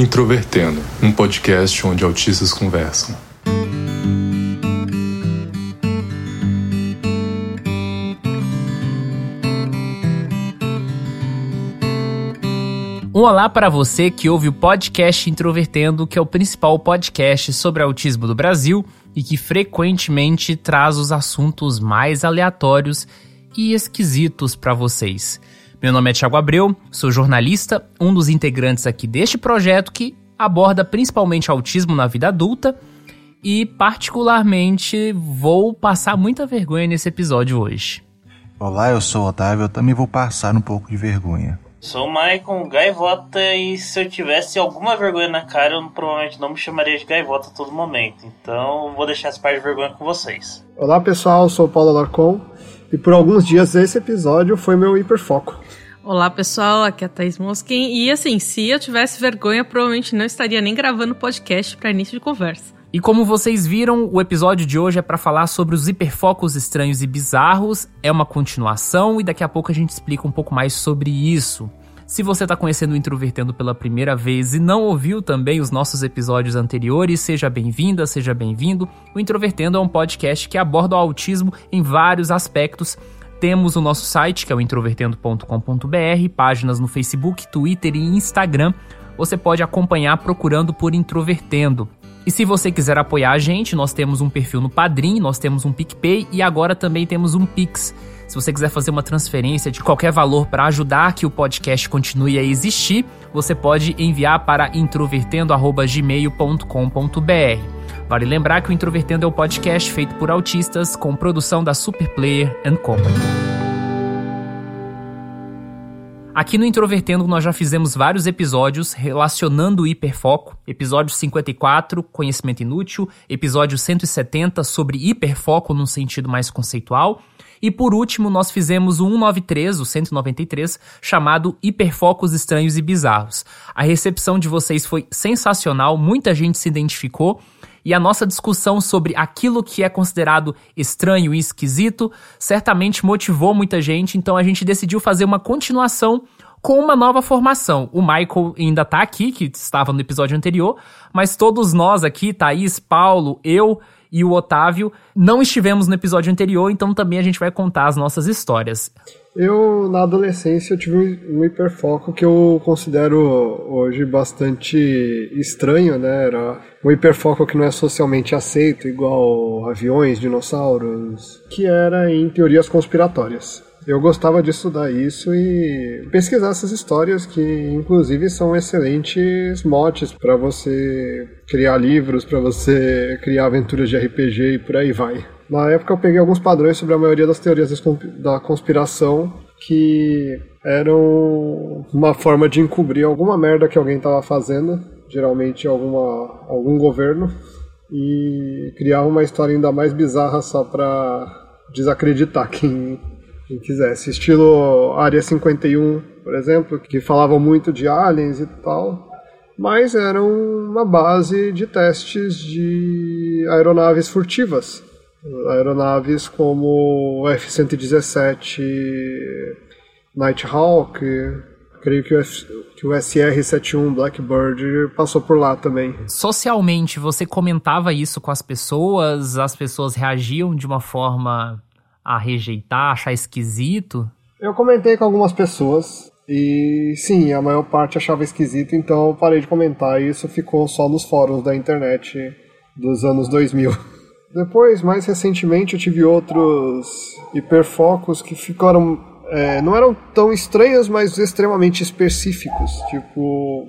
Introvertendo, um podcast onde autistas conversam. Um olá para você que ouve o podcast Introvertendo, que é o principal podcast sobre autismo do Brasil e que frequentemente traz os assuntos mais aleatórios e esquisitos para vocês. Meu nome é Thiago Abreu, sou jornalista, um dos integrantes aqui deste projeto que aborda principalmente autismo na vida adulta e, particularmente, vou passar muita vergonha nesse episódio hoje. Olá, eu sou o Otávio, eu também vou passar um pouco de vergonha. Sou o Maicon Gaivota e se eu tivesse alguma vergonha na cara, eu provavelmente não me chamaria de Gaivota a todo momento. Então vou deixar essa parte de vergonha com vocês. Olá pessoal, sou o Paulo Alarcon e por alguns dias esse episódio foi meu hiperfoco. Olá pessoal, aqui é a Thaís Mosquin e assim, se eu tivesse vergonha, provavelmente não estaria nem gravando podcast para início de conversa. E como vocês viram, o episódio de hoje é para falar sobre os hiperfocos estranhos e bizarros. É uma continuação e daqui a pouco a gente explica um pouco mais sobre isso. Se você está conhecendo o Introvertendo pela primeira vez e não ouviu também os nossos episódios anteriores, seja bem-vinda, seja bem-vindo. O Introvertendo é um podcast que aborda o autismo em vários aspectos. Temos o nosso site, que é o introvertendo.com.br, páginas no Facebook, Twitter e Instagram. Você pode acompanhar procurando por Introvertendo. E se você quiser apoiar a gente, nós temos um perfil no Padrim, nós temos um PicPay e agora também temos um Pix. Se você quiser fazer uma transferência de qualquer valor para ajudar que o podcast continue a existir, você pode enviar para introvertendo@gmail.com.br. Vale lembrar que o Introvertendo é um podcast feito por autistas com produção da Superplayer and Company. Aqui no Introvertendo nós já fizemos vários episódios relacionando o hiperfoco. Episódio 54, conhecimento inútil, episódio 170 sobre hiperfoco num sentido mais conceitual. E por último, nós fizemos o 193, o 193, chamado Hiperfocos Estranhos e Bizarros. A recepção de vocês foi sensacional, muita gente se identificou e a nossa discussão sobre aquilo que é considerado estranho e esquisito certamente motivou muita gente, então a gente decidiu fazer uma continuação com uma nova formação. O Michael ainda tá aqui, que estava no episódio anterior, mas todos nós aqui, Thaís, Paulo, eu e o Otávio, não estivemos no episódio anterior, então também a gente vai contar as nossas histórias. Eu, na adolescência, tive um hiperfoco que eu considero hoje bastante estranho, né? Era um hiperfoco que não é socialmente aceito, igual aviões, dinossauros, que era em teorias conspiratórias. Eu gostava de estudar isso e pesquisar essas histórias que, inclusive, são excelentes motes para você criar livros, para você criar aventuras de RPG e por aí vai. Na época eu peguei alguns padrões sobre a maioria das teorias da conspiração que eram uma forma de encobrir alguma merda que alguém estava fazendo, geralmente alguma, algum governo, e criar uma história ainda mais bizarra só para desacreditar quem, quem quisesse. Estilo Área 51, por exemplo, que falavam muito de aliens e tal, mas eram uma base de testes de aeronaves furtivas aeronaves como o F-117 Nighthawk, creio que o, que o SR-71 Blackbird passou por lá também. Socialmente, você comentava isso com as pessoas? As pessoas reagiam de uma forma a rejeitar, achar esquisito? Eu comentei com algumas pessoas e sim, a maior parte achava esquisito, então eu parei de comentar e isso ficou só nos fóruns da internet dos anos 2000. Depois, mais recentemente, eu tive outros hiperfocos que ficaram. É, não eram tão estranhos, mas extremamente específicos, tipo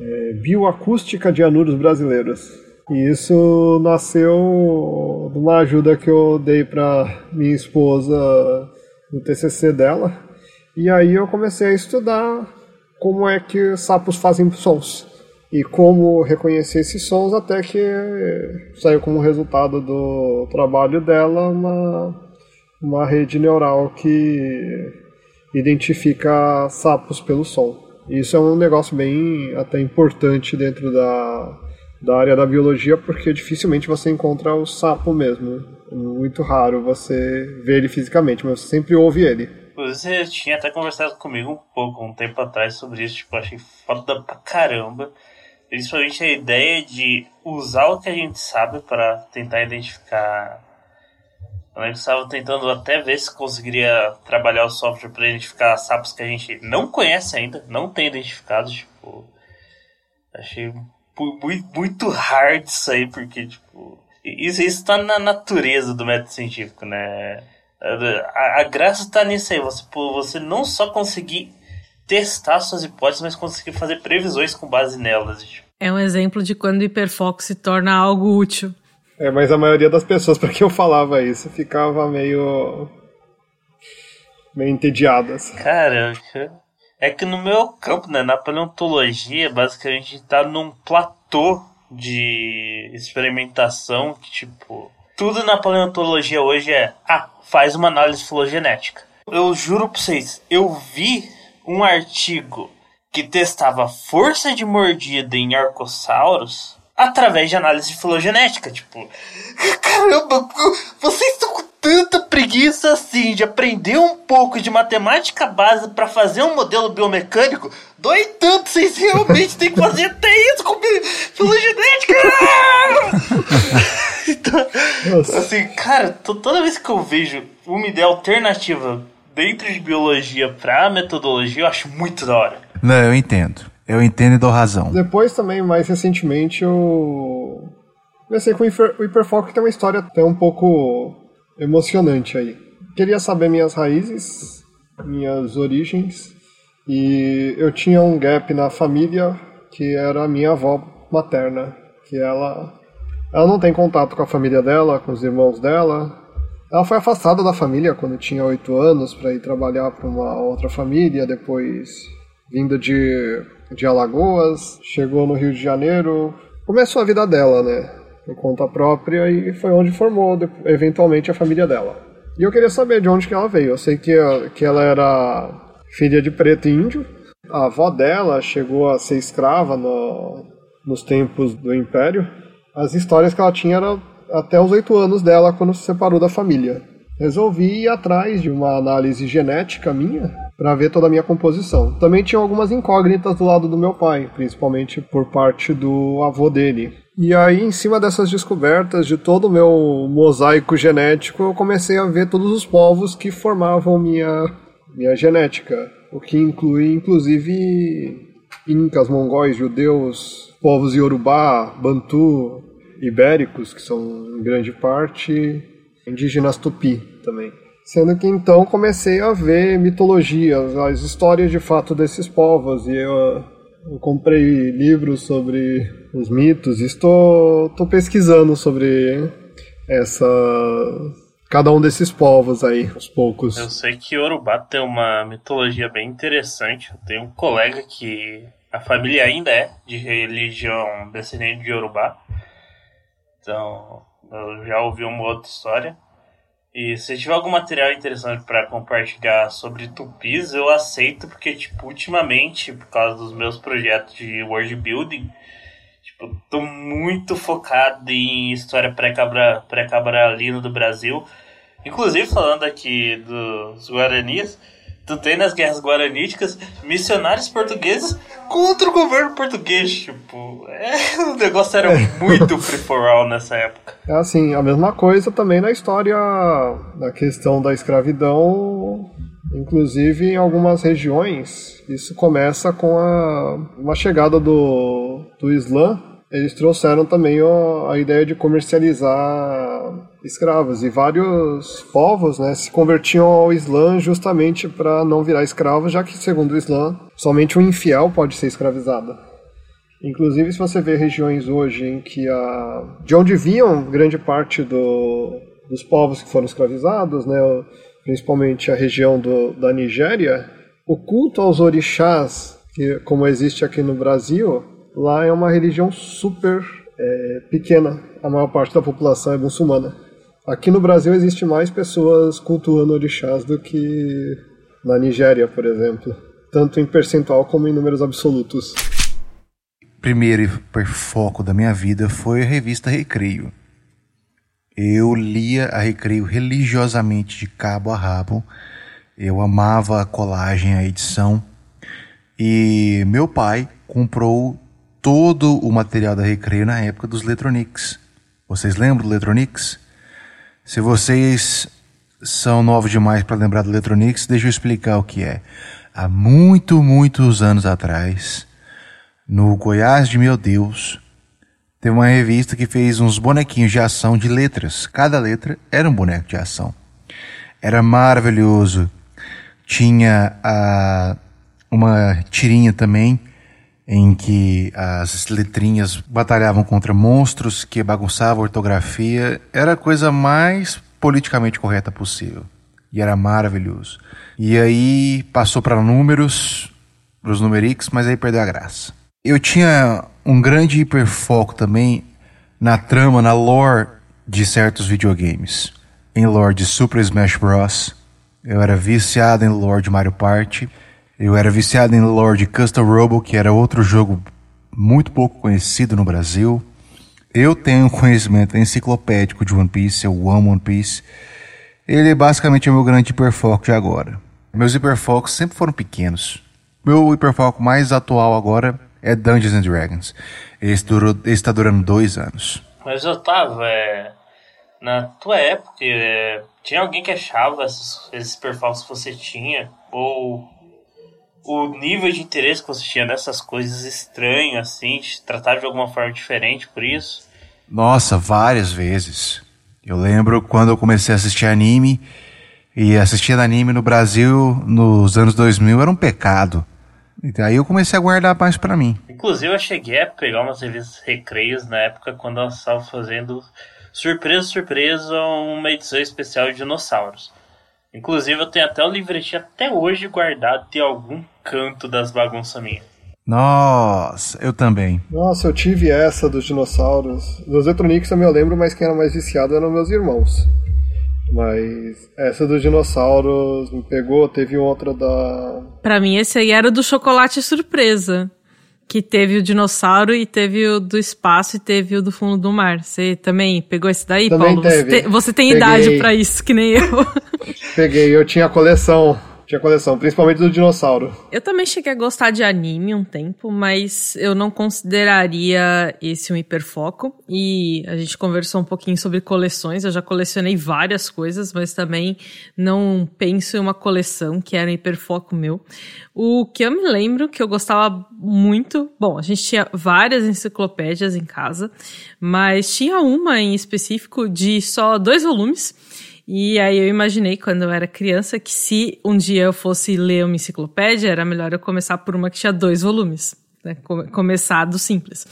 é, bioacústica de anuros brasileiros. E isso nasceu de uma ajuda que eu dei para minha esposa no TCC dela. E aí eu comecei a estudar como é que sapos fazem sons e como reconhecer esses sons até que saiu como resultado do trabalho dela uma, uma rede neural que identifica sapos pelo som. Isso é um negócio bem até importante dentro da, da área da biologia porque dificilmente você encontra o sapo mesmo. Muito raro você ver ele fisicamente, mas você sempre ouve ele. Você tinha até conversado comigo um pouco, um tempo atrás, sobre isso, tipo, achei foda pra caramba Principalmente a ideia de usar o que a gente sabe para tentar identificar. Eu estava tentando até ver se conseguiria trabalhar o software para identificar sapos que a gente não conhece ainda, não tem identificados. Tipo, achei muito, muito hard isso aí, porque tipo, isso está na natureza do método científico, né? A, a graça está nisso aí, você, você não só conseguir testar suas hipóteses, mas conseguir fazer previsões com base nelas. É um exemplo de quando o hiperfoco se torna algo útil. É, mas a maioria das pessoas para quem eu falava isso ficava meio. meio entediadas. Cara, é que no meu campo, né, na paleontologia, basicamente está num platô de experimentação que, tipo, tudo na paleontologia hoje é, ah, faz uma análise filogenética. Eu juro pra vocês, eu vi um artigo que testava força de mordida em arcossauros através de análise filogenética. Tipo, caramba, vocês estão tanta preguiça assim de aprender um pouco de matemática base para fazer um modelo biomecânico. Dói tanto, vocês realmente têm que fazer até isso com filogenética. então, assim, cara, toda vez que eu vejo uma ideia alternativa dentro de biologia pra metodologia, eu acho muito da hora. Não, eu entendo. Eu entendo e dou razão. Depois também, mais recentemente, eu comecei com o Hiperfoco, que tem uma história até um pouco emocionante aí. Queria saber minhas raízes, minhas origens, e eu tinha um gap na família que era a minha avó materna, que ela ela não tem contato com a família dela, com os irmãos dela, ela foi afastada da família quando tinha oito anos para ir trabalhar para uma outra família, depois vinda de, de Alagoas, chegou no Rio de Janeiro, começou a vida dela, né? Por conta própria e foi onde formou eventualmente a família dela. E eu queria saber de onde que ela veio. Eu sei que, que ela era filha de preto índio. A avó dela chegou a ser escrava no, nos tempos do Império. As histórias que ela tinha eram até os oito anos dela quando se separou da família. Resolvi ir atrás de uma análise genética minha para ver toda a minha composição. Também tinha algumas incógnitas do lado do meu pai, principalmente por parte do avô dele. E aí, em cima dessas descobertas de todo o meu mosaico genético, eu comecei a ver todos os povos que formavam minha, minha genética, o que inclui inclusive incas, mongóis, judeus, povos iorubá, bantu, ibéricos, que são em grande parte indígenas tupi também. Sendo que então comecei a ver mitologias, as histórias de fato desses povos, e eu, eu comprei livros sobre os mitos, e estou, estou pesquisando sobre essa cada um desses povos aí, aos poucos. Eu sei que Yorubá tem uma mitologia bem interessante. Eu tenho um colega que a família ainda é de religião descendente de Yorubá. Então, eu já ouvi uma outra história. E se tiver algum material interessante para compartilhar sobre tupis, eu aceito, porque, tipo, ultimamente, por causa dos meus projetos de world building, tipo, tô muito focado em história pré-cabralina do Brasil. Inclusive, falando aqui dos Guaranis, tu tem nas guerras guaraníticas missionários portugueses contra o governo português. Tipo, é, o negócio era é. muito free for all nessa época. É assim, a mesma coisa também na história da questão da escravidão. Inclusive em algumas regiões, isso começa com a uma chegada do, do Islã eles trouxeram também ó, a ideia de comercializar escravos e vários povos né, se convertiam ao Islã justamente para não virar escravo, já que segundo o Islã somente um infiel pode ser escravizado. Inclusive, se você vê regiões hoje em que a de onde vinham grande parte do, dos povos que foram escravizados, né, principalmente a região do, da Nigéria, o culto aos orixás, que, como existe aqui no Brasil, lá é uma religião super é, pequena. A maior parte da população é muçulmana. Aqui no Brasil existe mais pessoas cultuando orixás do que na Nigéria, por exemplo. Tanto em percentual como em números absolutos. Primeiro foco da minha vida foi a revista Recreio. Eu lia a Recreio religiosamente de cabo a rabo. Eu amava a colagem, a edição. E meu pai comprou todo o material da Recreio na época dos Letronics. Vocês lembram do Letronics? Se vocês são novos demais para lembrar do Letronics, deixa eu explicar o que é. Há muito, muitos anos atrás, no Goiás de Meu Deus, teve uma revista que fez uns bonequinhos de ação de letras. Cada letra era um boneco de ação. Era maravilhoso. Tinha a, uma tirinha também em que as letrinhas batalhavam contra monstros que bagunçavam a ortografia. Era a coisa mais politicamente correta possível. E era maravilhoso. E aí passou para números, para os numerics, mas aí perdeu a graça. Eu tinha um grande hiperfoco também na trama, na lore de certos videogames. Em lore de Super Smash Bros. Eu era viciado em lore de Mario Party. Eu era viciado em lore de Custom Robo, que era outro jogo muito pouco conhecido no Brasil. Eu tenho conhecimento enciclopédico de One Piece, eu amo One Piece. Ele basicamente é meu grande hiperfoco de agora. Meus hiperfocos sempre foram pequenos. Meu hiperfoco mais atual agora é Dungeons and Dragons. Esse, durou, esse está durando dois anos. Mas Otávio, é, na tua época, é, tinha alguém que achava esses, esses hiperfocos que você tinha? Ou o nível de interesse que você tinha nessas coisas estranhas, assim, te tratava de alguma forma diferente por isso? Nossa, várias vezes. Eu lembro quando eu comecei a assistir anime, e assistir anime no Brasil nos anos 2000 era um pecado. E daí eu comecei a guardar mais para mim. Inclusive eu cheguei a pegar umas revistas recreios na época quando elas estavam fazendo surpresa, surpresa, uma edição especial de dinossauros. Inclusive, eu tenho até o livretinho até hoje guardado em algum canto das bagunças minhas. Nossa, eu também. Nossa, eu tive essa dos dinossauros. Dos Electronics eu me lembro, mas quem era mais viciado eram meus irmãos. Mas essa dos dinossauros me pegou, teve outra da. Pra mim, esse aí era do chocolate surpresa. Que teve o dinossauro e teve o do espaço e teve o do fundo do mar. Você também pegou esse daí, também Paulo? Teve. Você, te, você tem Peguei. idade para isso, que nem eu. Peguei, eu tinha coleção. Tinha coleção, principalmente do dinossauro. Eu também cheguei a gostar de anime um tempo, mas eu não consideraria esse um hiperfoco. E a gente conversou um pouquinho sobre coleções. Eu já colecionei várias coisas, mas também não penso em uma coleção que era um hiperfoco meu. O que eu me lembro que eu gostava muito. Bom, a gente tinha várias enciclopédias em casa, mas tinha uma em específico de só dois volumes. E aí eu imaginei quando eu era criança que se um dia eu fosse ler uma enciclopédia, era melhor eu começar por uma que tinha dois volumes. Né? Começar do simples.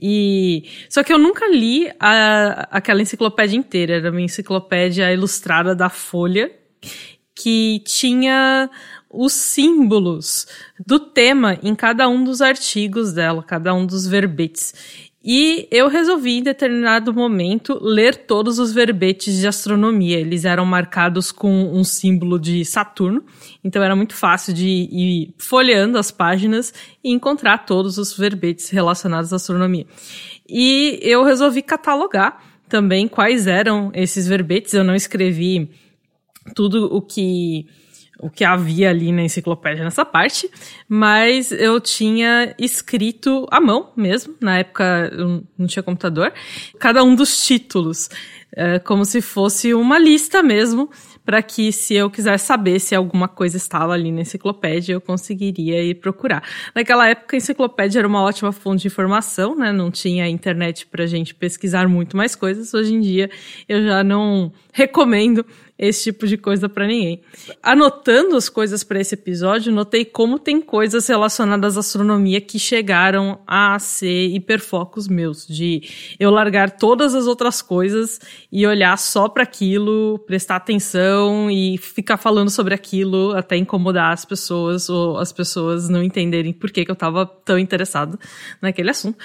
E só que eu nunca li a, aquela enciclopédia inteira. Era uma enciclopédia ilustrada da Folha que tinha os símbolos do tema em cada um dos artigos dela, cada um dos verbetes. E eu resolvi, em determinado momento, ler todos os verbetes de astronomia. Eles eram marcados com um símbolo de Saturno, então era muito fácil de ir folheando as páginas e encontrar todos os verbetes relacionados à astronomia. E eu resolvi catalogar também quais eram esses verbetes. Eu não escrevi tudo o que o que havia ali na enciclopédia nessa parte, mas eu tinha escrito à mão mesmo, na época eu não tinha computador, cada um dos títulos, é, como se fosse uma lista mesmo, para que se eu quisesse saber se alguma coisa estava ali na enciclopédia, eu conseguiria ir procurar. Naquela época, a enciclopédia era uma ótima fonte de informação, né? Não tinha internet para gente pesquisar muito mais coisas. Hoje em dia, eu já não recomendo esse tipo de coisa para ninguém. Anotando as coisas para esse episódio, notei como tem coisas relacionadas à astronomia que chegaram a ser hiperfocos meus, de eu largar todas as outras coisas e olhar só para aquilo, prestar atenção e ficar falando sobre aquilo até incomodar as pessoas ou as pessoas não entenderem por que, que eu estava tão interessado naquele assunto.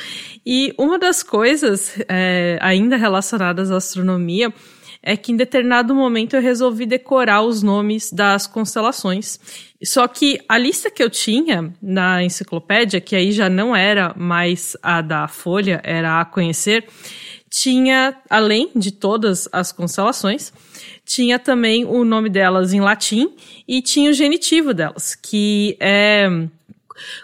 E uma das coisas é, ainda relacionadas à astronomia é que em determinado momento eu resolvi decorar os nomes das constelações. Só que a lista que eu tinha na enciclopédia, que aí já não era mais a da Folha, era a conhecer, tinha, além de todas as constelações, tinha também o nome delas em latim e tinha o genitivo delas, que é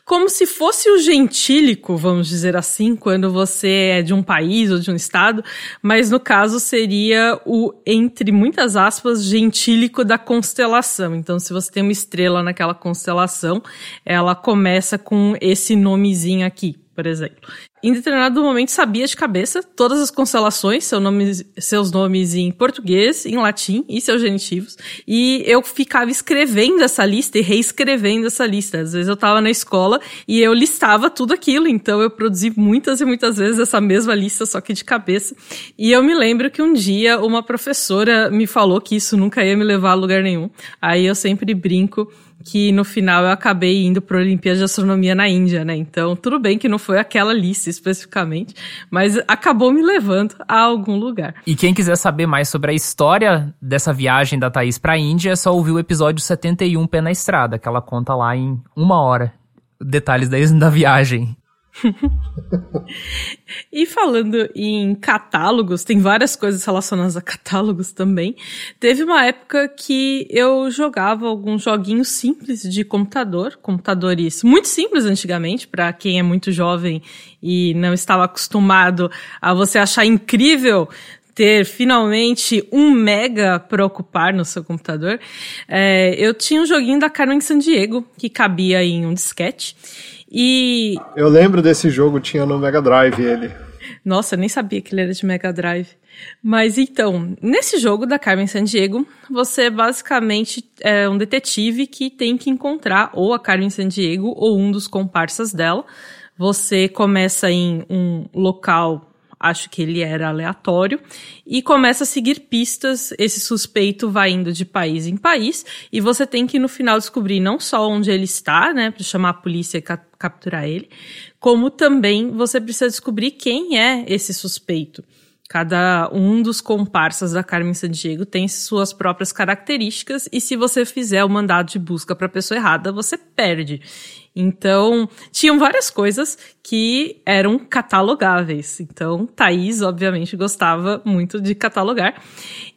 como se fosse o gentílico, vamos dizer assim, quando você é de um país ou de um estado, mas no caso seria o, entre muitas aspas, gentílico da constelação. Então, se você tem uma estrela naquela constelação, ela começa com esse nomezinho aqui, por exemplo. Em determinado momento sabia de cabeça todas as constelações, seu nome, seus nomes em português, em latim e seus genitivos. E eu ficava escrevendo essa lista e reescrevendo essa lista. Às vezes eu estava na escola e eu listava tudo aquilo, então eu produzi muitas e muitas vezes essa mesma lista, só que de cabeça. E eu me lembro que um dia uma professora me falou que isso nunca ia me levar a lugar nenhum. Aí eu sempre brinco que no final eu acabei indo para a Olimpíada de Astronomia na Índia, né? Então, tudo bem que não foi aquela lista especificamente, mas acabou me levando a algum lugar. E quem quiser saber mais sobre a história dessa viagem da Thaís para a Índia, é só ouvir o episódio 71 Pé na Estrada, que ela conta lá em uma hora detalhes da, da viagem. E falando em catálogos, tem várias coisas relacionadas a catálogos também. Teve uma época que eu jogava alguns joguinhos simples de computador, computadores muito simples antigamente, para quem é muito jovem e não estava acostumado a você achar incrível ter finalmente um mega para ocupar no seu computador. É, eu tinha um joguinho da Carmen Sandiego que cabia em um disquete. E. Eu lembro desse jogo, tinha no Mega Drive ele. Nossa, eu nem sabia que ele era de Mega Drive. Mas então, nesse jogo da Carmen Sandiego, você basicamente é um detetive que tem que encontrar ou a Carmen Sandiego ou um dos comparsas dela. Você começa em um local acho que ele era aleatório, e começa a seguir pistas. Esse suspeito vai indo de país em país, e você tem que no final descobrir não só onde ele está, né, para chamar a polícia e ca capturar ele, como também você precisa descobrir quem é esse suspeito. Cada um dos comparsas da Carmen Sandiego tem suas próprias características e se você fizer o mandado de busca para a pessoa errada, você perde. Então, tinham várias coisas que eram catalogáveis. Então, Thaís, obviamente, gostava muito de catalogar.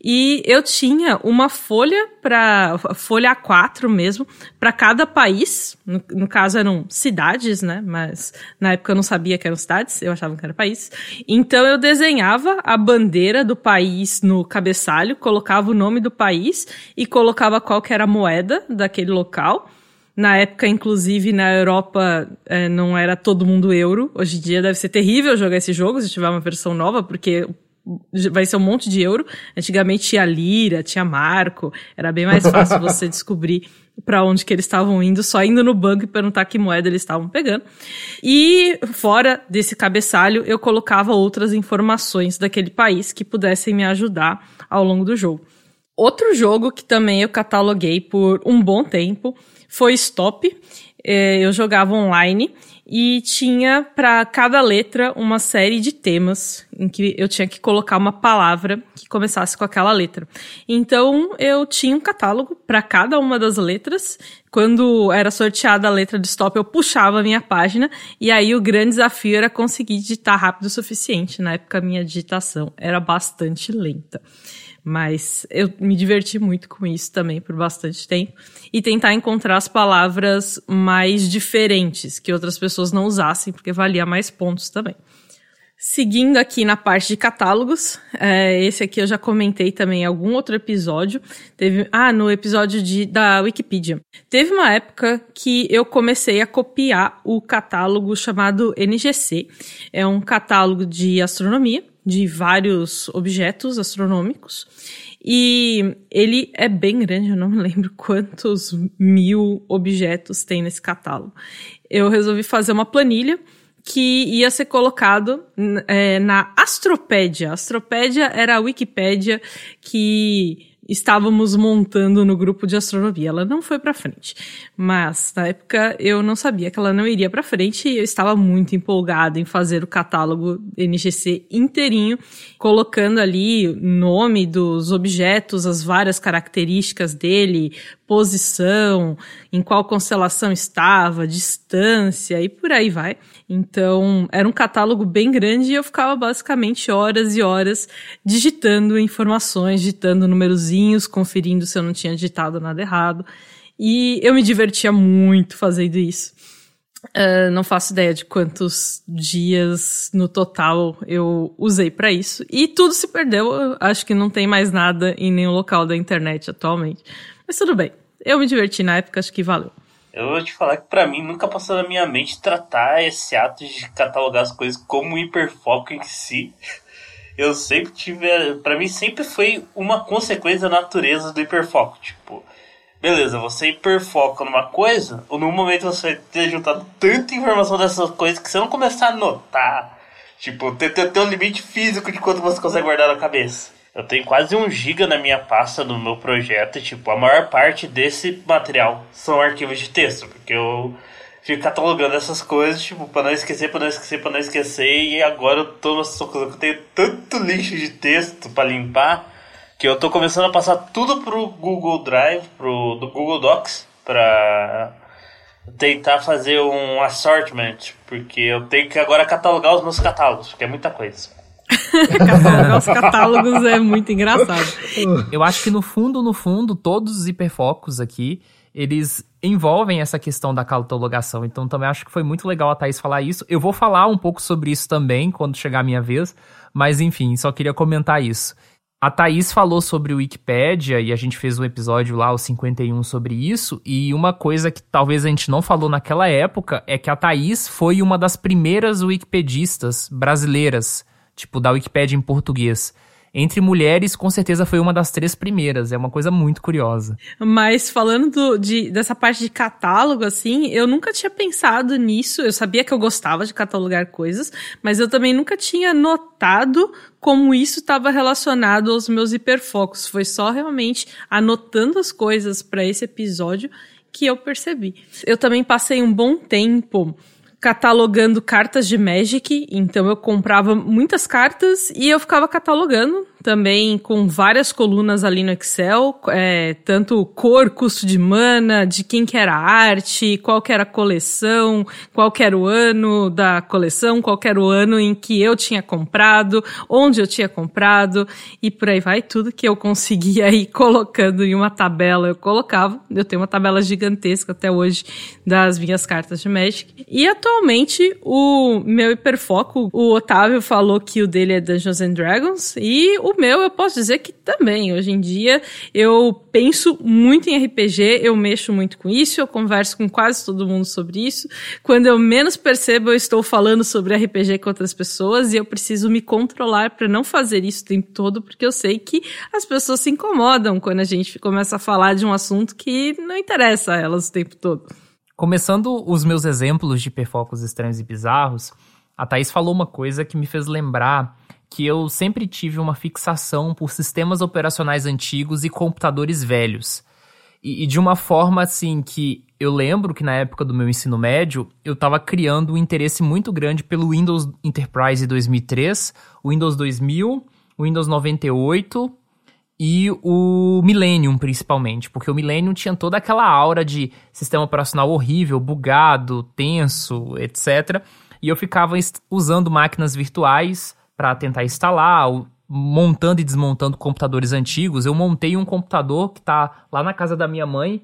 E eu tinha uma folha para folha A4 mesmo, para cada país. No, no, caso, eram cidades, né? Mas na época eu não sabia que eram cidades, eu achava que era país. Então, eu desenhava a bandeira do país no cabeçalho, colocava o nome do país e colocava qual que era a moeda daquele local. Na época, inclusive, na Europa é, não era todo mundo euro. Hoje em dia deve ser terrível jogar esse jogo se tiver uma versão nova, porque vai ser um monte de euro. Antigamente tinha lira, tinha marco, era bem mais fácil você descobrir para onde que eles estavam indo, só indo no banco e perguntar que moeda eles estavam pegando. E fora desse cabeçalho, eu colocava outras informações daquele país que pudessem me ajudar ao longo do jogo. Outro jogo que também eu cataloguei por um bom tempo foi Stop. É, eu jogava online e tinha para cada letra uma série de temas em que eu tinha que colocar uma palavra que começasse com aquela letra. Então eu tinha um catálogo para cada uma das letras. Quando era sorteada a letra de stop, eu puxava a minha página e aí o grande desafio era conseguir digitar rápido o suficiente. Na época minha digitação era bastante lenta. Mas eu me diverti muito com isso também por bastante tempo. E tentar encontrar as palavras mais diferentes que outras pessoas não usassem, porque valia mais pontos também. Seguindo aqui na parte de catálogos, é, esse aqui eu já comentei também em algum outro episódio. Teve, ah, no episódio de, da Wikipedia. Teve uma época que eu comecei a copiar o catálogo chamado NGC. É um catálogo de astronomia de vários objetos astronômicos. E ele é bem grande, eu não me lembro quantos mil objetos tem nesse catálogo. Eu resolvi fazer uma planilha que ia ser colocado é, na Astropédia. Astropédia era a Wikipédia que estávamos montando no grupo de astronomia. Ela não foi para frente, mas na época eu não sabia que ela não iria para frente e eu estava muito empolgado em fazer o catálogo NGC inteirinho, colocando ali nome dos objetos, as várias características dele, posição, em qual constelação estava, distância e por aí vai. Então, era um catálogo bem grande e eu ficava basicamente horas e horas digitando informações, digitando numerozinhos, conferindo se eu não tinha digitado nada errado. E eu me divertia muito fazendo isso. Uh, não faço ideia de quantos dias no total eu usei para isso. E tudo se perdeu. Eu acho que não tem mais nada em nenhum local da internet atualmente. Mas tudo bem. Eu me diverti na época, acho que valeu. Eu vou te falar que para mim nunca passou na minha mente tratar esse ato de catalogar as coisas como hiperfoco em si. Eu sempre tive. para mim sempre foi uma consequência da natureza do hiperfoco. Tipo, beleza, você hiperfoca numa coisa, ou num momento você vai ter juntado tanta informação dessas coisas que você não começar a notar. Tipo, ter, ter, ter um limite físico de quanto você consegue guardar na cabeça. Eu tenho quase um giga na minha pasta do meu projeto, tipo, a maior parte desse material são arquivos de texto, porque eu fico catalogando essas coisas, tipo, pra não esquecer, pra não esquecer, pra não esquecer, e agora eu tô numa situação que eu tenho tanto lixo de texto para limpar que eu tô começando a passar tudo pro Google Drive, pro do Google Docs, pra tentar fazer um assortment, porque eu tenho que agora catalogar os meus catálogos, porque é muita coisa. catalogar os catálogos é muito engraçado. Eu acho que no fundo, no fundo, todos os hiperfocos aqui, eles envolvem essa questão da catalogação. Então também acho que foi muito legal a Thaís falar isso. Eu vou falar um pouco sobre isso também quando chegar a minha vez, mas enfim, só queria comentar isso. A Thaís falou sobre o Wikipedia e a gente fez um episódio lá, o 51, sobre isso. E uma coisa que talvez a gente não falou naquela época é que a Thaís foi uma das primeiras wikipedistas brasileiras, tipo, da Wikipédia em português entre mulheres, com certeza foi uma das três primeiras. É uma coisa muito curiosa. Mas falando do, de, dessa parte de catálogo, assim, eu nunca tinha pensado nisso. Eu sabia que eu gostava de catalogar coisas, mas eu também nunca tinha notado como isso estava relacionado aos meus hiperfocos. Foi só realmente anotando as coisas para esse episódio que eu percebi. Eu também passei um bom tempo catalogando cartas de Magic, então eu comprava muitas cartas e eu ficava catalogando também com várias colunas ali no Excel, é, tanto cor, custo de mana, de quem que era a arte, qual que era a coleção, qual que era o ano da coleção, qual que era o ano em que eu tinha comprado, onde eu tinha comprado e por aí vai, tudo que eu conseguia ir colocando em uma tabela eu colocava. Eu tenho uma tabela gigantesca até hoje das minhas cartas de Magic. E atualmente o meu hiperfoco, o Otávio falou que o dele é Dungeons and Dragons e o meu eu posso dizer que também. Hoje em dia eu penso muito em RPG, eu mexo muito com isso, eu converso com quase todo mundo sobre isso. Quando eu menos percebo, eu estou falando sobre RPG com outras pessoas e eu preciso me controlar para não fazer isso o tempo todo, porque eu sei que as pessoas se incomodam quando a gente começa a falar de um assunto que não interessa a elas o tempo todo. Começando os meus exemplos de hiperfocos estranhos e bizarros, a Thaís falou uma coisa que me fez lembrar que eu sempre tive uma fixação por sistemas operacionais antigos e computadores velhos. E, e, de uma forma assim que eu lembro que na época do meu ensino médio eu estava criando um interesse muito grande pelo Windows Enterprise 2003, o Windows 2000, o Windows 98 e o Millennium, principalmente, porque o Millennium tinha toda aquela aura de sistema operacional horrível, bugado, tenso, etc. E eu ficava usando máquinas virtuais para tentar instalar, montando e desmontando computadores antigos. Eu montei um computador que está lá na casa da minha mãe,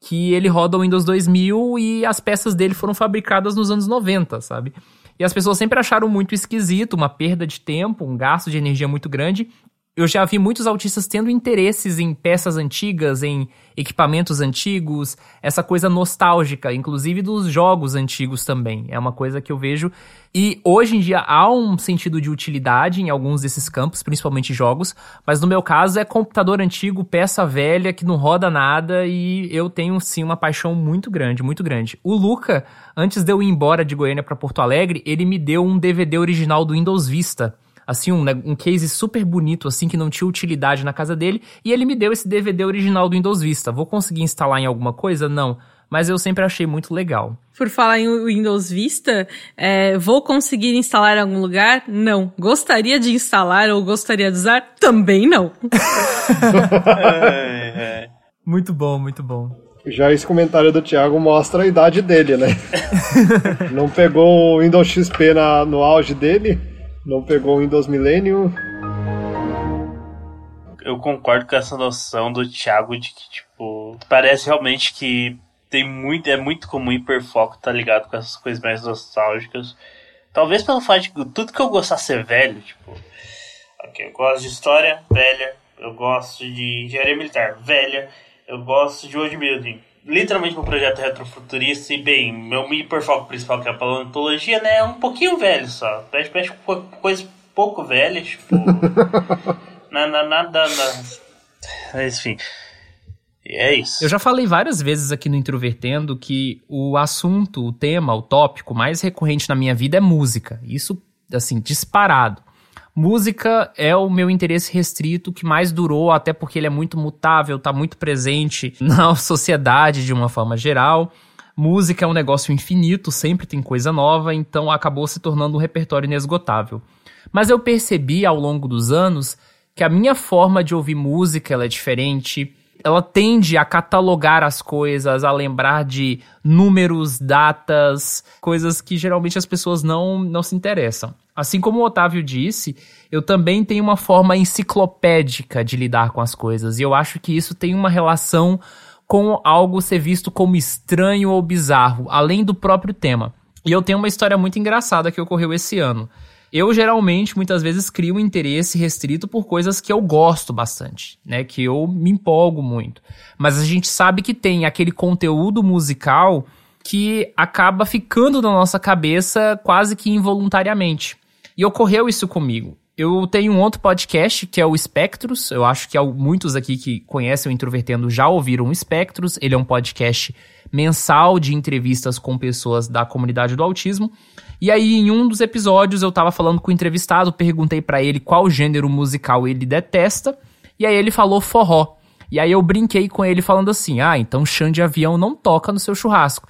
que ele roda o Windows 2000 e as peças dele foram fabricadas nos anos 90, sabe? E as pessoas sempre acharam muito esquisito, uma perda de tempo, um gasto de energia muito grande eu já vi muitos autistas tendo interesses em peças antigas, em equipamentos antigos, essa coisa nostálgica, inclusive dos jogos antigos também. É uma coisa que eu vejo. E hoje em dia há um sentido de utilidade em alguns desses campos, principalmente jogos, mas no meu caso é computador antigo, peça velha que não roda nada e eu tenho sim uma paixão muito grande, muito grande. O Luca, antes de eu ir embora de Goiânia para Porto Alegre, ele me deu um DVD original do Windows Vista assim, um, um case super bonito, assim, que não tinha utilidade na casa dele, e ele me deu esse DVD original do Windows Vista. Vou conseguir instalar em alguma coisa? Não. Mas eu sempre achei muito legal. Por falar em Windows Vista, é, vou conseguir instalar em algum lugar? Não. Gostaria de instalar ou gostaria de usar? Também não. é, é. Muito bom, muito bom. Já esse comentário do Thiago mostra a idade dele, né? não pegou o Windows XP na, no auge dele? Não pegou o Windows Millennium? Eu concordo com essa noção do Thiago de que, tipo, parece realmente que tem muito, é muito comum hiperfoco, tá ligado? Com essas coisas mais nostálgicas. Talvez pelo fato de tudo que eu gostar ser velho, tipo. Ok, eu gosto de história, velha. Eu gosto de engenharia militar, velha. Eu gosto de world building. Literalmente meu projeto é retrofuturista e bem, meu hiperfoco principal que é a paleontologia, né, é um pouquinho velho só. Mexe, mexe com coisas pouco velhas, tipo. nada, nada, nada. Enfim. E é isso. Eu já falei várias vezes aqui no Introvertendo que o assunto, o tema, o tópico mais recorrente na minha vida é música. Isso, assim, disparado. Música é o meu interesse restrito que mais durou, até porque ele é muito mutável, tá muito presente na sociedade de uma forma geral. Música é um negócio infinito, sempre tem coisa nova, então acabou se tornando um repertório inesgotável. Mas eu percebi ao longo dos anos que a minha forma de ouvir música ela é diferente, ela tende a catalogar as coisas, a lembrar de números, datas, coisas que geralmente as pessoas não, não se interessam. Assim como o Otávio disse, eu também tenho uma forma enciclopédica de lidar com as coisas, e eu acho que isso tem uma relação com algo ser visto como estranho ou bizarro, além do próprio tema. E eu tenho uma história muito engraçada que ocorreu esse ano. Eu geralmente, muitas vezes, crio um interesse restrito por coisas que eu gosto bastante, né? Que eu me empolgo muito. Mas a gente sabe que tem aquele conteúdo musical que acaba ficando na nossa cabeça quase que involuntariamente. E ocorreu isso comigo. Eu tenho um outro podcast que é o Spectros. Eu acho que muitos aqui que conhecem o Introvertendo já ouviram o Spectros. Ele é um podcast mensal de entrevistas com pessoas da comunidade do autismo. E aí, em um dos episódios, eu tava falando com o entrevistado, perguntei para ele qual gênero musical ele detesta, e aí ele falou forró. E aí eu brinquei com ele falando assim: "Ah, então chão de avião não toca no seu churrasco".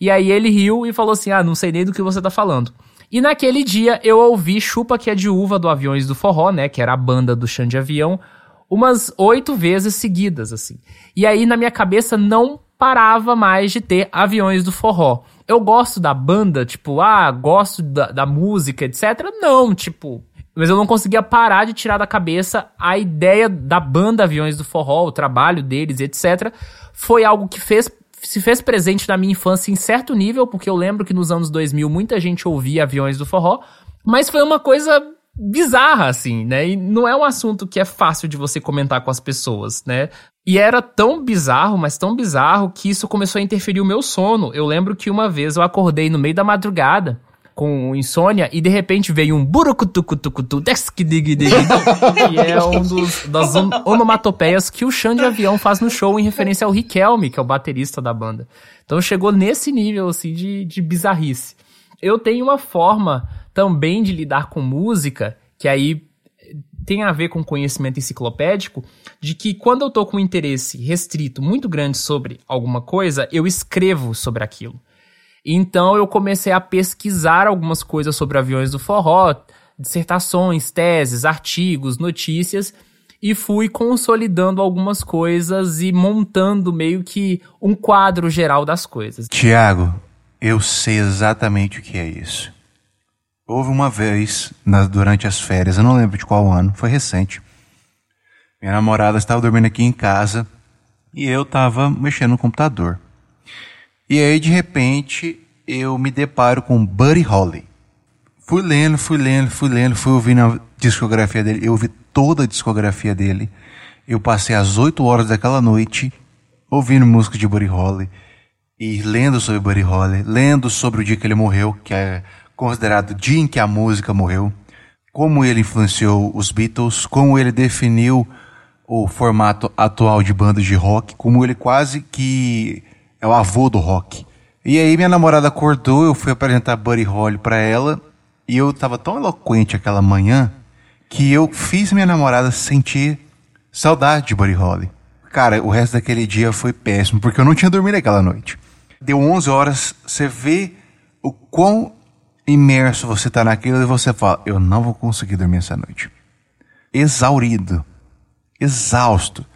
E aí ele riu e falou assim: "Ah, não sei nem do que você tá falando". E naquele dia eu ouvi Chupa que é de uva do Aviões do Forró, né, que era a banda do chão de avião, umas oito vezes seguidas assim. E aí na minha cabeça não parava mais de ter Aviões do Forró eu gosto da banda, tipo, ah, gosto da, da música, etc. Não, tipo, mas eu não conseguia parar de tirar da cabeça a ideia da banda Aviões do Forró, o trabalho deles, etc. Foi algo que fez se fez presente na minha infância em certo nível, porque eu lembro que nos anos 2000 muita gente ouvia Aviões do Forró, mas foi uma coisa bizarra, assim, né? E não é um assunto que é fácil de você comentar com as pessoas, né? E era tão bizarro, mas tão bizarro, que isso começou a interferir o meu sono. Eu lembro que uma vez eu acordei no meio da madrugada com insônia e de repente veio um burucutucutucutu, que é um dos, das onomatopeias que o chão de avião faz no show em referência ao Riquelme, que é o baterista da banda. Então chegou nesse nível, assim, de, de bizarrice. Eu tenho uma forma também de lidar com música, que aí tem a ver com conhecimento enciclopédico, de que quando eu tô com um interesse restrito muito grande sobre alguma coisa, eu escrevo sobre aquilo. Então eu comecei a pesquisar algumas coisas sobre aviões do forró, dissertações, teses, artigos, notícias, e fui consolidando algumas coisas e montando meio que um quadro geral das coisas. Tiago, eu sei exatamente o que é isso. Houve uma vez, na, durante as férias, eu não lembro de qual ano, foi recente. Minha namorada estava dormindo aqui em casa e eu estava mexendo no computador. E aí, de repente, eu me deparo com Buddy Holly. Fui lendo, fui lendo, fui lendo, fui ouvindo a discografia dele. Eu ouvi toda a discografia dele. Eu passei as oito horas daquela noite ouvindo música de Buddy Holly e lendo sobre Buddy Holly, lendo sobre o dia que ele morreu, que é considerado o dia em que a música morreu, como ele influenciou os Beatles, como ele definiu o formato atual de bandas de rock, como ele quase que é o avô do rock. E aí minha namorada acordou, eu fui apresentar Buddy Holly para ela, e eu tava tão eloquente aquela manhã que eu fiz minha namorada sentir saudade de Buddy Holly. Cara, o resto daquele dia foi péssimo, porque eu não tinha dormido aquela noite. Deu 11 horas, você vê o quão imerso você está naquilo e você fala: Eu não vou conseguir dormir essa noite. Exaurido, exausto.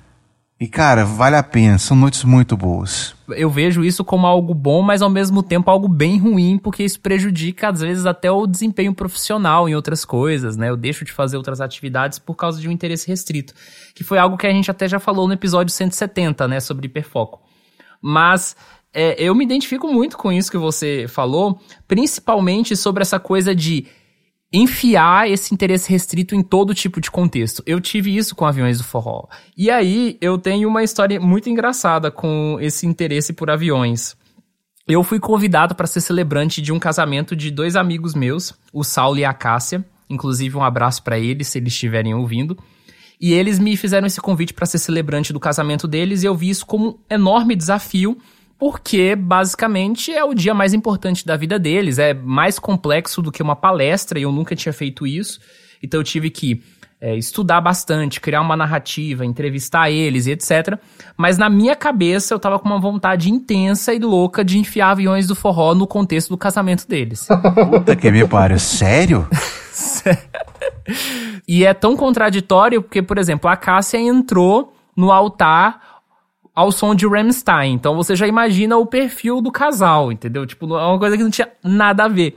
E cara, vale a pena, são noites muito boas. Eu vejo isso como algo bom, mas ao mesmo tempo algo bem ruim, porque isso prejudica às vezes até o desempenho profissional em outras coisas, né? Eu deixo de fazer outras atividades por causa de um interesse restrito, que foi algo que a gente até já falou no episódio 170, né, sobre hiperfoco. Mas é, eu me identifico muito com isso que você falou, principalmente sobre essa coisa de enfiar esse interesse restrito em todo tipo de contexto. Eu tive isso com aviões do forró. E aí eu tenho uma história muito engraçada com esse interesse por aviões. Eu fui convidado para ser celebrante de um casamento de dois amigos meus, o Saulo e a Cássia. Inclusive, um abraço para eles, se eles estiverem ouvindo. E eles me fizeram esse convite para ser celebrante do casamento deles e eu vi isso como um enorme desafio, porque basicamente é o dia mais importante da vida deles, é mais complexo do que uma palestra e eu nunca tinha feito isso. Então eu tive que é, estudar bastante, criar uma narrativa, entrevistar eles e etc. Mas na minha cabeça eu tava com uma vontade intensa e louca de enfiar aviões do forró no contexto do casamento deles. Puta que me pariu, sério? e é tão contraditório porque, por exemplo, a Cássia entrou no altar ao som de Rammstein. Então você já imagina o perfil do casal, entendeu? Tipo, é uma coisa que não tinha nada a ver.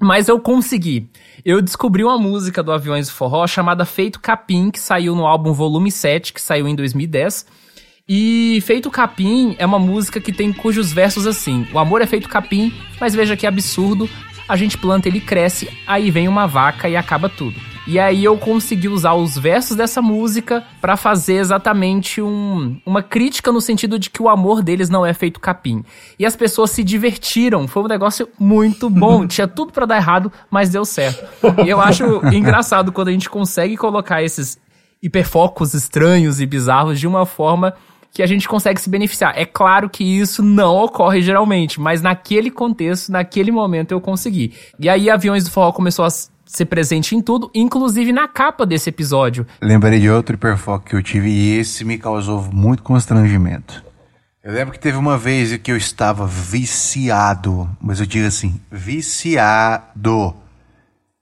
Mas eu consegui. Eu descobri uma música do Aviões do Forró chamada Feito Capim, que saiu no álbum Volume 7, que saiu em 2010. E Feito Capim é uma música que tem cujos versos assim: O amor é feito capim, mas veja que absurdo, a gente planta, ele cresce, aí vem uma vaca e acaba tudo. E aí eu consegui usar os versos dessa música para fazer exatamente um, uma crítica no sentido de que o amor deles não é feito capim. E as pessoas se divertiram, foi um negócio muito bom. Tinha tudo para dar errado, mas deu certo. E eu acho engraçado quando a gente consegue colocar esses hiperfocos estranhos e bizarros de uma forma que a gente consegue se beneficiar. É claro que isso não ocorre geralmente, mas naquele contexto, naquele momento eu consegui. E aí Aviões do Forró começou a ser presente em tudo, inclusive na capa desse episódio. Lembrei de outro hiperfoco que eu tive e esse me causou muito constrangimento. Eu lembro que teve uma vez que eu estava viciado, mas eu digo assim, viciado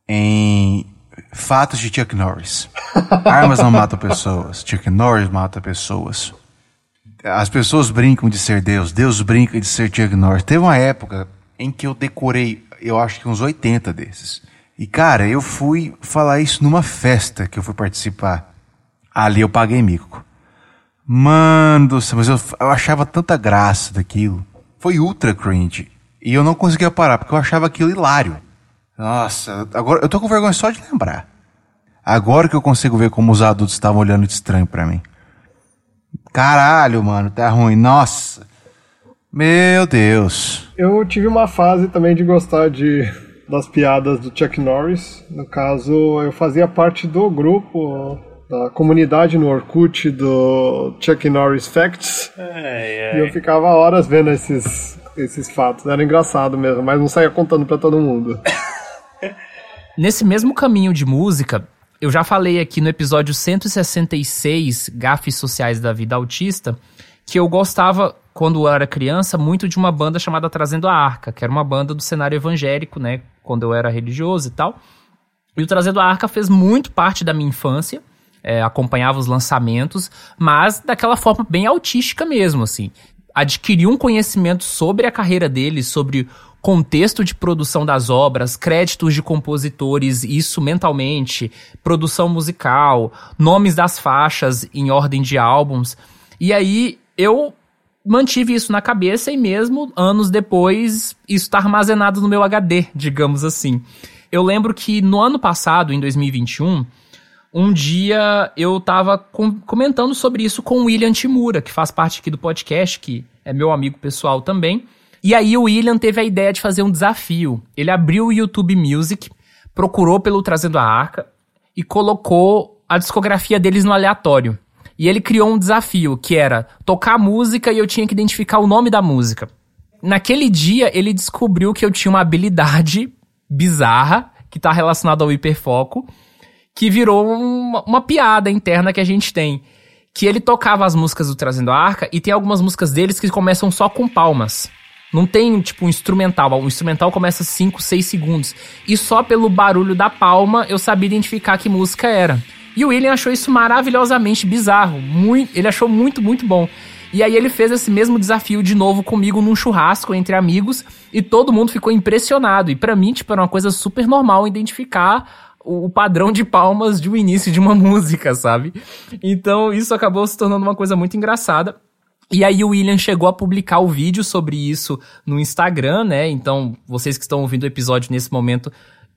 em fatos de Chuck Norris. Armas não matam pessoas, Chuck Norris mata pessoas. As pessoas brincam de ser Deus, Deus brinca de ser Chuck Norris. Teve uma época em que eu decorei, eu acho que uns 80 desses. E cara, eu fui falar isso numa festa que eu fui participar. Ali eu paguei mico. Mano do céu, mas eu, eu achava tanta graça daquilo. Foi ultra cringe. E eu não conseguia parar, porque eu achava aquilo hilário. Nossa, agora eu tô com vergonha só de lembrar. Agora que eu consigo ver como os adultos estavam olhando de estranho para mim. Caralho, mano, tá ruim. Nossa. Meu Deus. Eu tive uma fase também de gostar de das piadas do Chuck Norris. No caso, eu fazia parte do grupo da comunidade no Orkut do Chuck Norris Facts. Ai, ai. E eu ficava horas vendo esses, esses fatos. Era engraçado mesmo, mas não saía contando para todo mundo. Nesse mesmo caminho de música, eu já falei aqui no episódio 166, Gafes Sociais da Vida Autista, que eu gostava, quando eu era criança, muito de uma banda chamada Trazendo a Arca, que era uma banda do cenário evangélico, né? Quando eu era religioso e tal. E o Trazendo a Arca fez muito parte da minha infância. É, acompanhava os lançamentos, mas daquela forma bem autística mesmo, assim. Adquiri um conhecimento sobre a carreira deles, sobre contexto de produção das obras, créditos de compositores, isso mentalmente, produção musical, nomes das faixas em ordem de álbuns. E aí eu mantive isso na cabeça e mesmo anos depois isso está armazenado no meu HD, digamos assim. Eu lembro que no ano passado, em 2021, um dia eu estava com comentando sobre isso com o William Timura, que faz parte aqui do podcast, que é meu amigo pessoal também. E aí o William teve a ideia de fazer um desafio. Ele abriu o YouTube Music, procurou pelo Trazendo a Arca e colocou a discografia deles no aleatório. E ele criou um desafio, que era tocar música e eu tinha que identificar o nome da música. Naquele dia, ele descobriu que eu tinha uma habilidade bizarra, que está relacionada ao hiperfoco, que virou uma, uma piada interna que a gente tem. Que ele tocava as músicas do Trazendo a Arca e tem algumas músicas deles que começam só com palmas. Não tem, tipo, um instrumental. O instrumental começa 5, 6 segundos. E só pelo barulho da palma eu sabia identificar que música era. E o William achou isso maravilhosamente bizarro. Muito, ele achou muito, muito bom. E aí ele fez esse mesmo desafio de novo comigo num churrasco entre amigos e todo mundo ficou impressionado. E para mim, tipo, era uma coisa super normal identificar o padrão de palmas de um início de uma música, sabe? Então isso acabou se tornando uma coisa muito engraçada. E aí o William chegou a publicar o vídeo sobre isso no Instagram, né? Então, vocês que estão ouvindo o episódio nesse momento,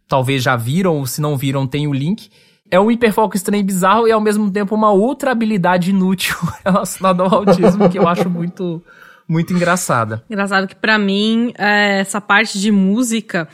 talvez já viram, ou se não viram, tem o link. É um hiperfoco estranho e bizarro e ao mesmo tempo uma outra habilidade inútil relacionada ao autismo que eu acho muito muito engraçada. Engraçado que para mim é, essa parte de música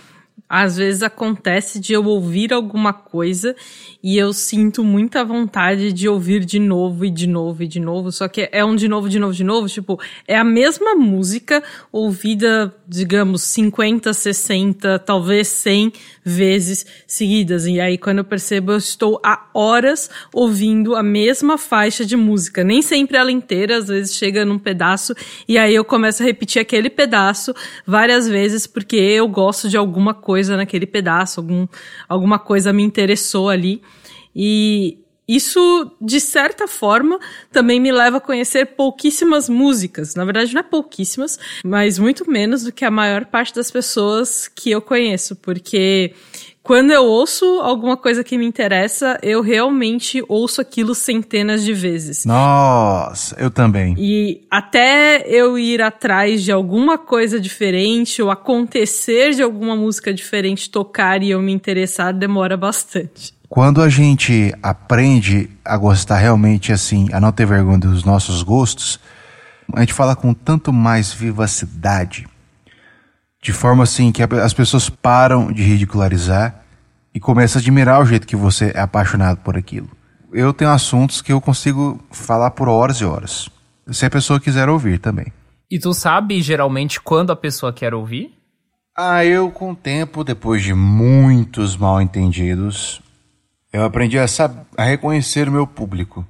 às vezes acontece de eu ouvir alguma coisa e eu sinto muita vontade de ouvir de novo e de novo e de novo, só que é um de novo, de novo, de novo, tipo, é a mesma música ouvida, digamos, 50, 60, talvez 100 vezes seguidas. E aí quando eu percebo, eu estou há horas ouvindo a mesma faixa de música, nem sempre ela inteira, às vezes chega num pedaço e aí eu começo a repetir aquele pedaço várias vezes porque eu gosto de alguma coisa naquele pedaço, algum, alguma coisa me interessou ali. E isso, de certa forma, também me leva a conhecer pouquíssimas músicas. Na verdade, não é pouquíssimas, mas muito menos do que a maior parte das pessoas que eu conheço, porque quando eu ouço alguma coisa que me interessa, eu realmente ouço aquilo centenas de vezes. Nossa, eu também. E até eu ir atrás de alguma coisa diferente ou acontecer de alguma música diferente tocar e eu me interessar, demora bastante. Quando a gente aprende a gostar realmente assim, a não ter vergonha dos nossos gostos, a gente fala com tanto mais vivacidade, de forma assim que as pessoas param de ridicularizar e começam a admirar o jeito que você é apaixonado por aquilo. Eu tenho assuntos que eu consigo falar por horas e horas, se a pessoa quiser ouvir também. E tu sabe geralmente quando a pessoa quer ouvir? Ah, eu com o tempo, depois de muitos mal entendidos, eu aprendi a, a reconhecer o meu público.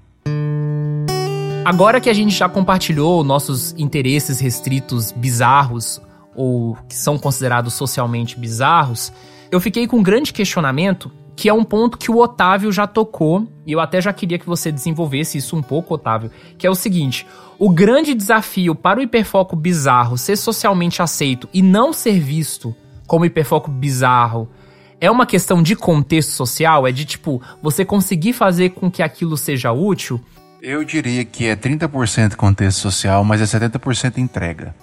Agora que a gente já compartilhou nossos interesses restritos bizarros, ou que são considerados socialmente bizarros, eu fiquei com um grande questionamento, que é um ponto que o Otávio já tocou, e eu até já queria que você desenvolvesse isso um pouco, Otávio, que é o seguinte: o grande desafio para o hiperfoco bizarro ser socialmente aceito e não ser visto como hiperfoco bizarro é uma questão de contexto social? É de tipo, você conseguir fazer com que aquilo seja útil? Eu diria que é 30% contexto social, mas é 70% entrega.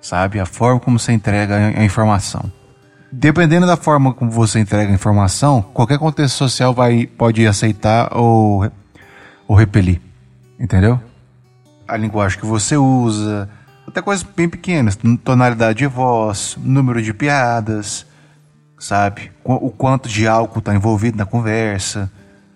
Sabe? A forma como você entrega a informação. Dependendo da forma como você entrega a informação, qualquer contexto social vai, pode aceitar ou, ou repelir. Entendeu? A linguagem que você usa, até coisas bem pequenas, tonalidade de voz, número de piadas, sabe? O quanto de álcool está envolvido na conversa.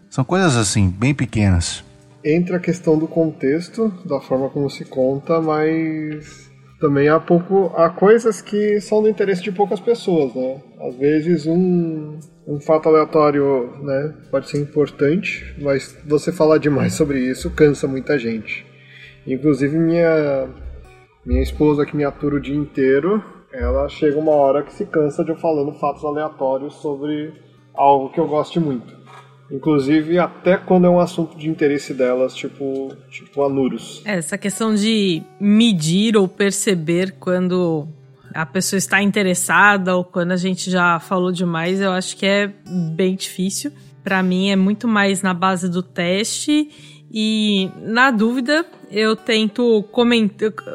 São coisas assim, bem pequenas. Entra a questão do contexto, da forma como se conta, mas também há pouco há coisas que são do interesse de poucas pessoas, né? Às vezes um, um fato aleatório, né, pode ser importante, mas você falar demais sobre isso cansa muita gente. Inclusive minha minha esposa que me atura o dia inteiro, ela chega uma hora que se cansa de eu falando fatos aleatórios sobre algo que eu goste muito. Inclusive, até quando é um assunto de interesse delas, tipo, tipo anuros. É, essa questão de medir ou perceber quando a pessoa está interessada ou quando a gente já falou demais, eu acho que é bem difícil. Para mim, é muito mais na base do teste e, na dúvida, eu tento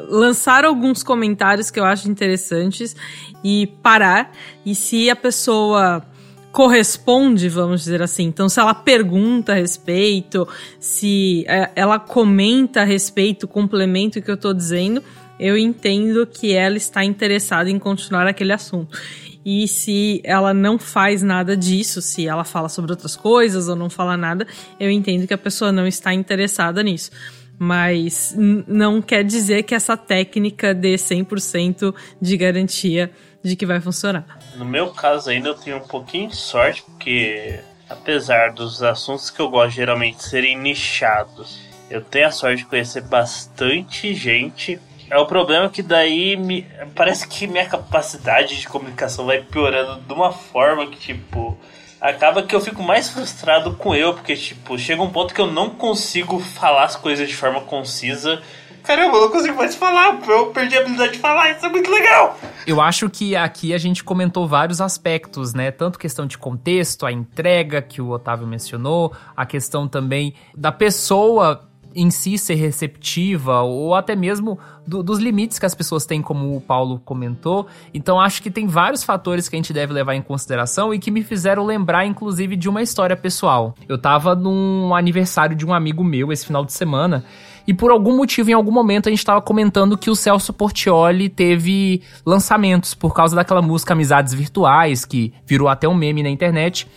lançar alguns comentários que eu acho interessantes e parar. E se a pessoa corresponde, vamos dizer assim. Então, se ela pergunta a respeito, se é, ela comenta a respeito, complementa o que eu estou dizendo, eu entendo que ela está interessada em continuar aquele assunto. E se ela não faz nada disso, se ela fala sobre outras coisas ou não fala nada, eu entendo que a pessoa não está interessada nisso. Mas não quer dizer que essa técnica dê 100% de garantia de que vai funcionar. No meu caso ainda eu tenho um pouquinho de sorte, porque apesar dos assuntos que eu gosto geralmente serem nichados, eu tenho a sorte de conhecer bastante gente é o problema que daí me, parece que minha capacidade de comunicação vai piorando de uma forma que, tipo, acaba que eu fico mais frustrado com eu, porque, tipo, chega um ponto que eu não consigo falar as coisas de forma concisa. Caramba, eu não consigo mais falar, eu perdi a habilidade de falar, isso é muito legal! Eu acho que aqui a gente comentou vários aspectos, né? Tanto questão de contexto, a entrega que o Otávio mencionou, a questão também da pessoa em si ser receptiva, ou até mesmo do, dos limites que as pessoas têm, como o Paulo comentou. Então acho que tem vários fatores que a gente deve levar em consideração e que me fizeram lembrar, inclusive, de uma história pessoal. Eu tava num aniversário de um amigo meu esse final de semana. E por algum motivo, em algum momento, a gente estava comentando que o Celso Portioli teve lançamentos por causa daquela música Amizades Virtuais, que virou até um meme na internet.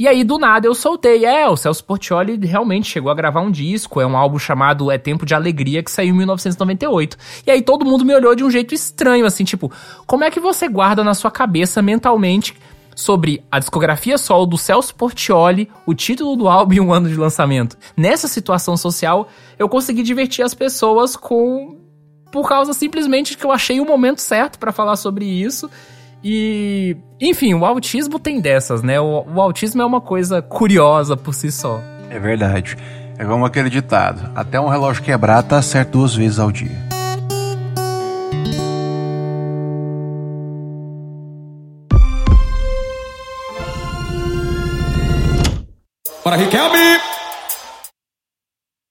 E aí, do nada, eu soltei. É, o Celso Portioli realmente chegou a gravar um disco. É um álbum chamado É Tempo de Alegria, que saiu em 1998. E aí todo mundo me olhou de um jeito estranho, assim, tipo, como é que você guarda na sua cabeça mentalmente sobre a discografia solo do Celso Portioli, o título do álbum e um ano de lançamento. Nessa situação social, eu consegui divertir as pessoas com por causa simplesmente que eu achei o momento certo para falar sobre isso. E, enfim, o autismo tem dessas, né? O, o autismo é uma coisa curiosa por si só. É verdade. É como aquele ditado: até um relógio quebrar tá certo duas vezes ao dia. Para Riquelme.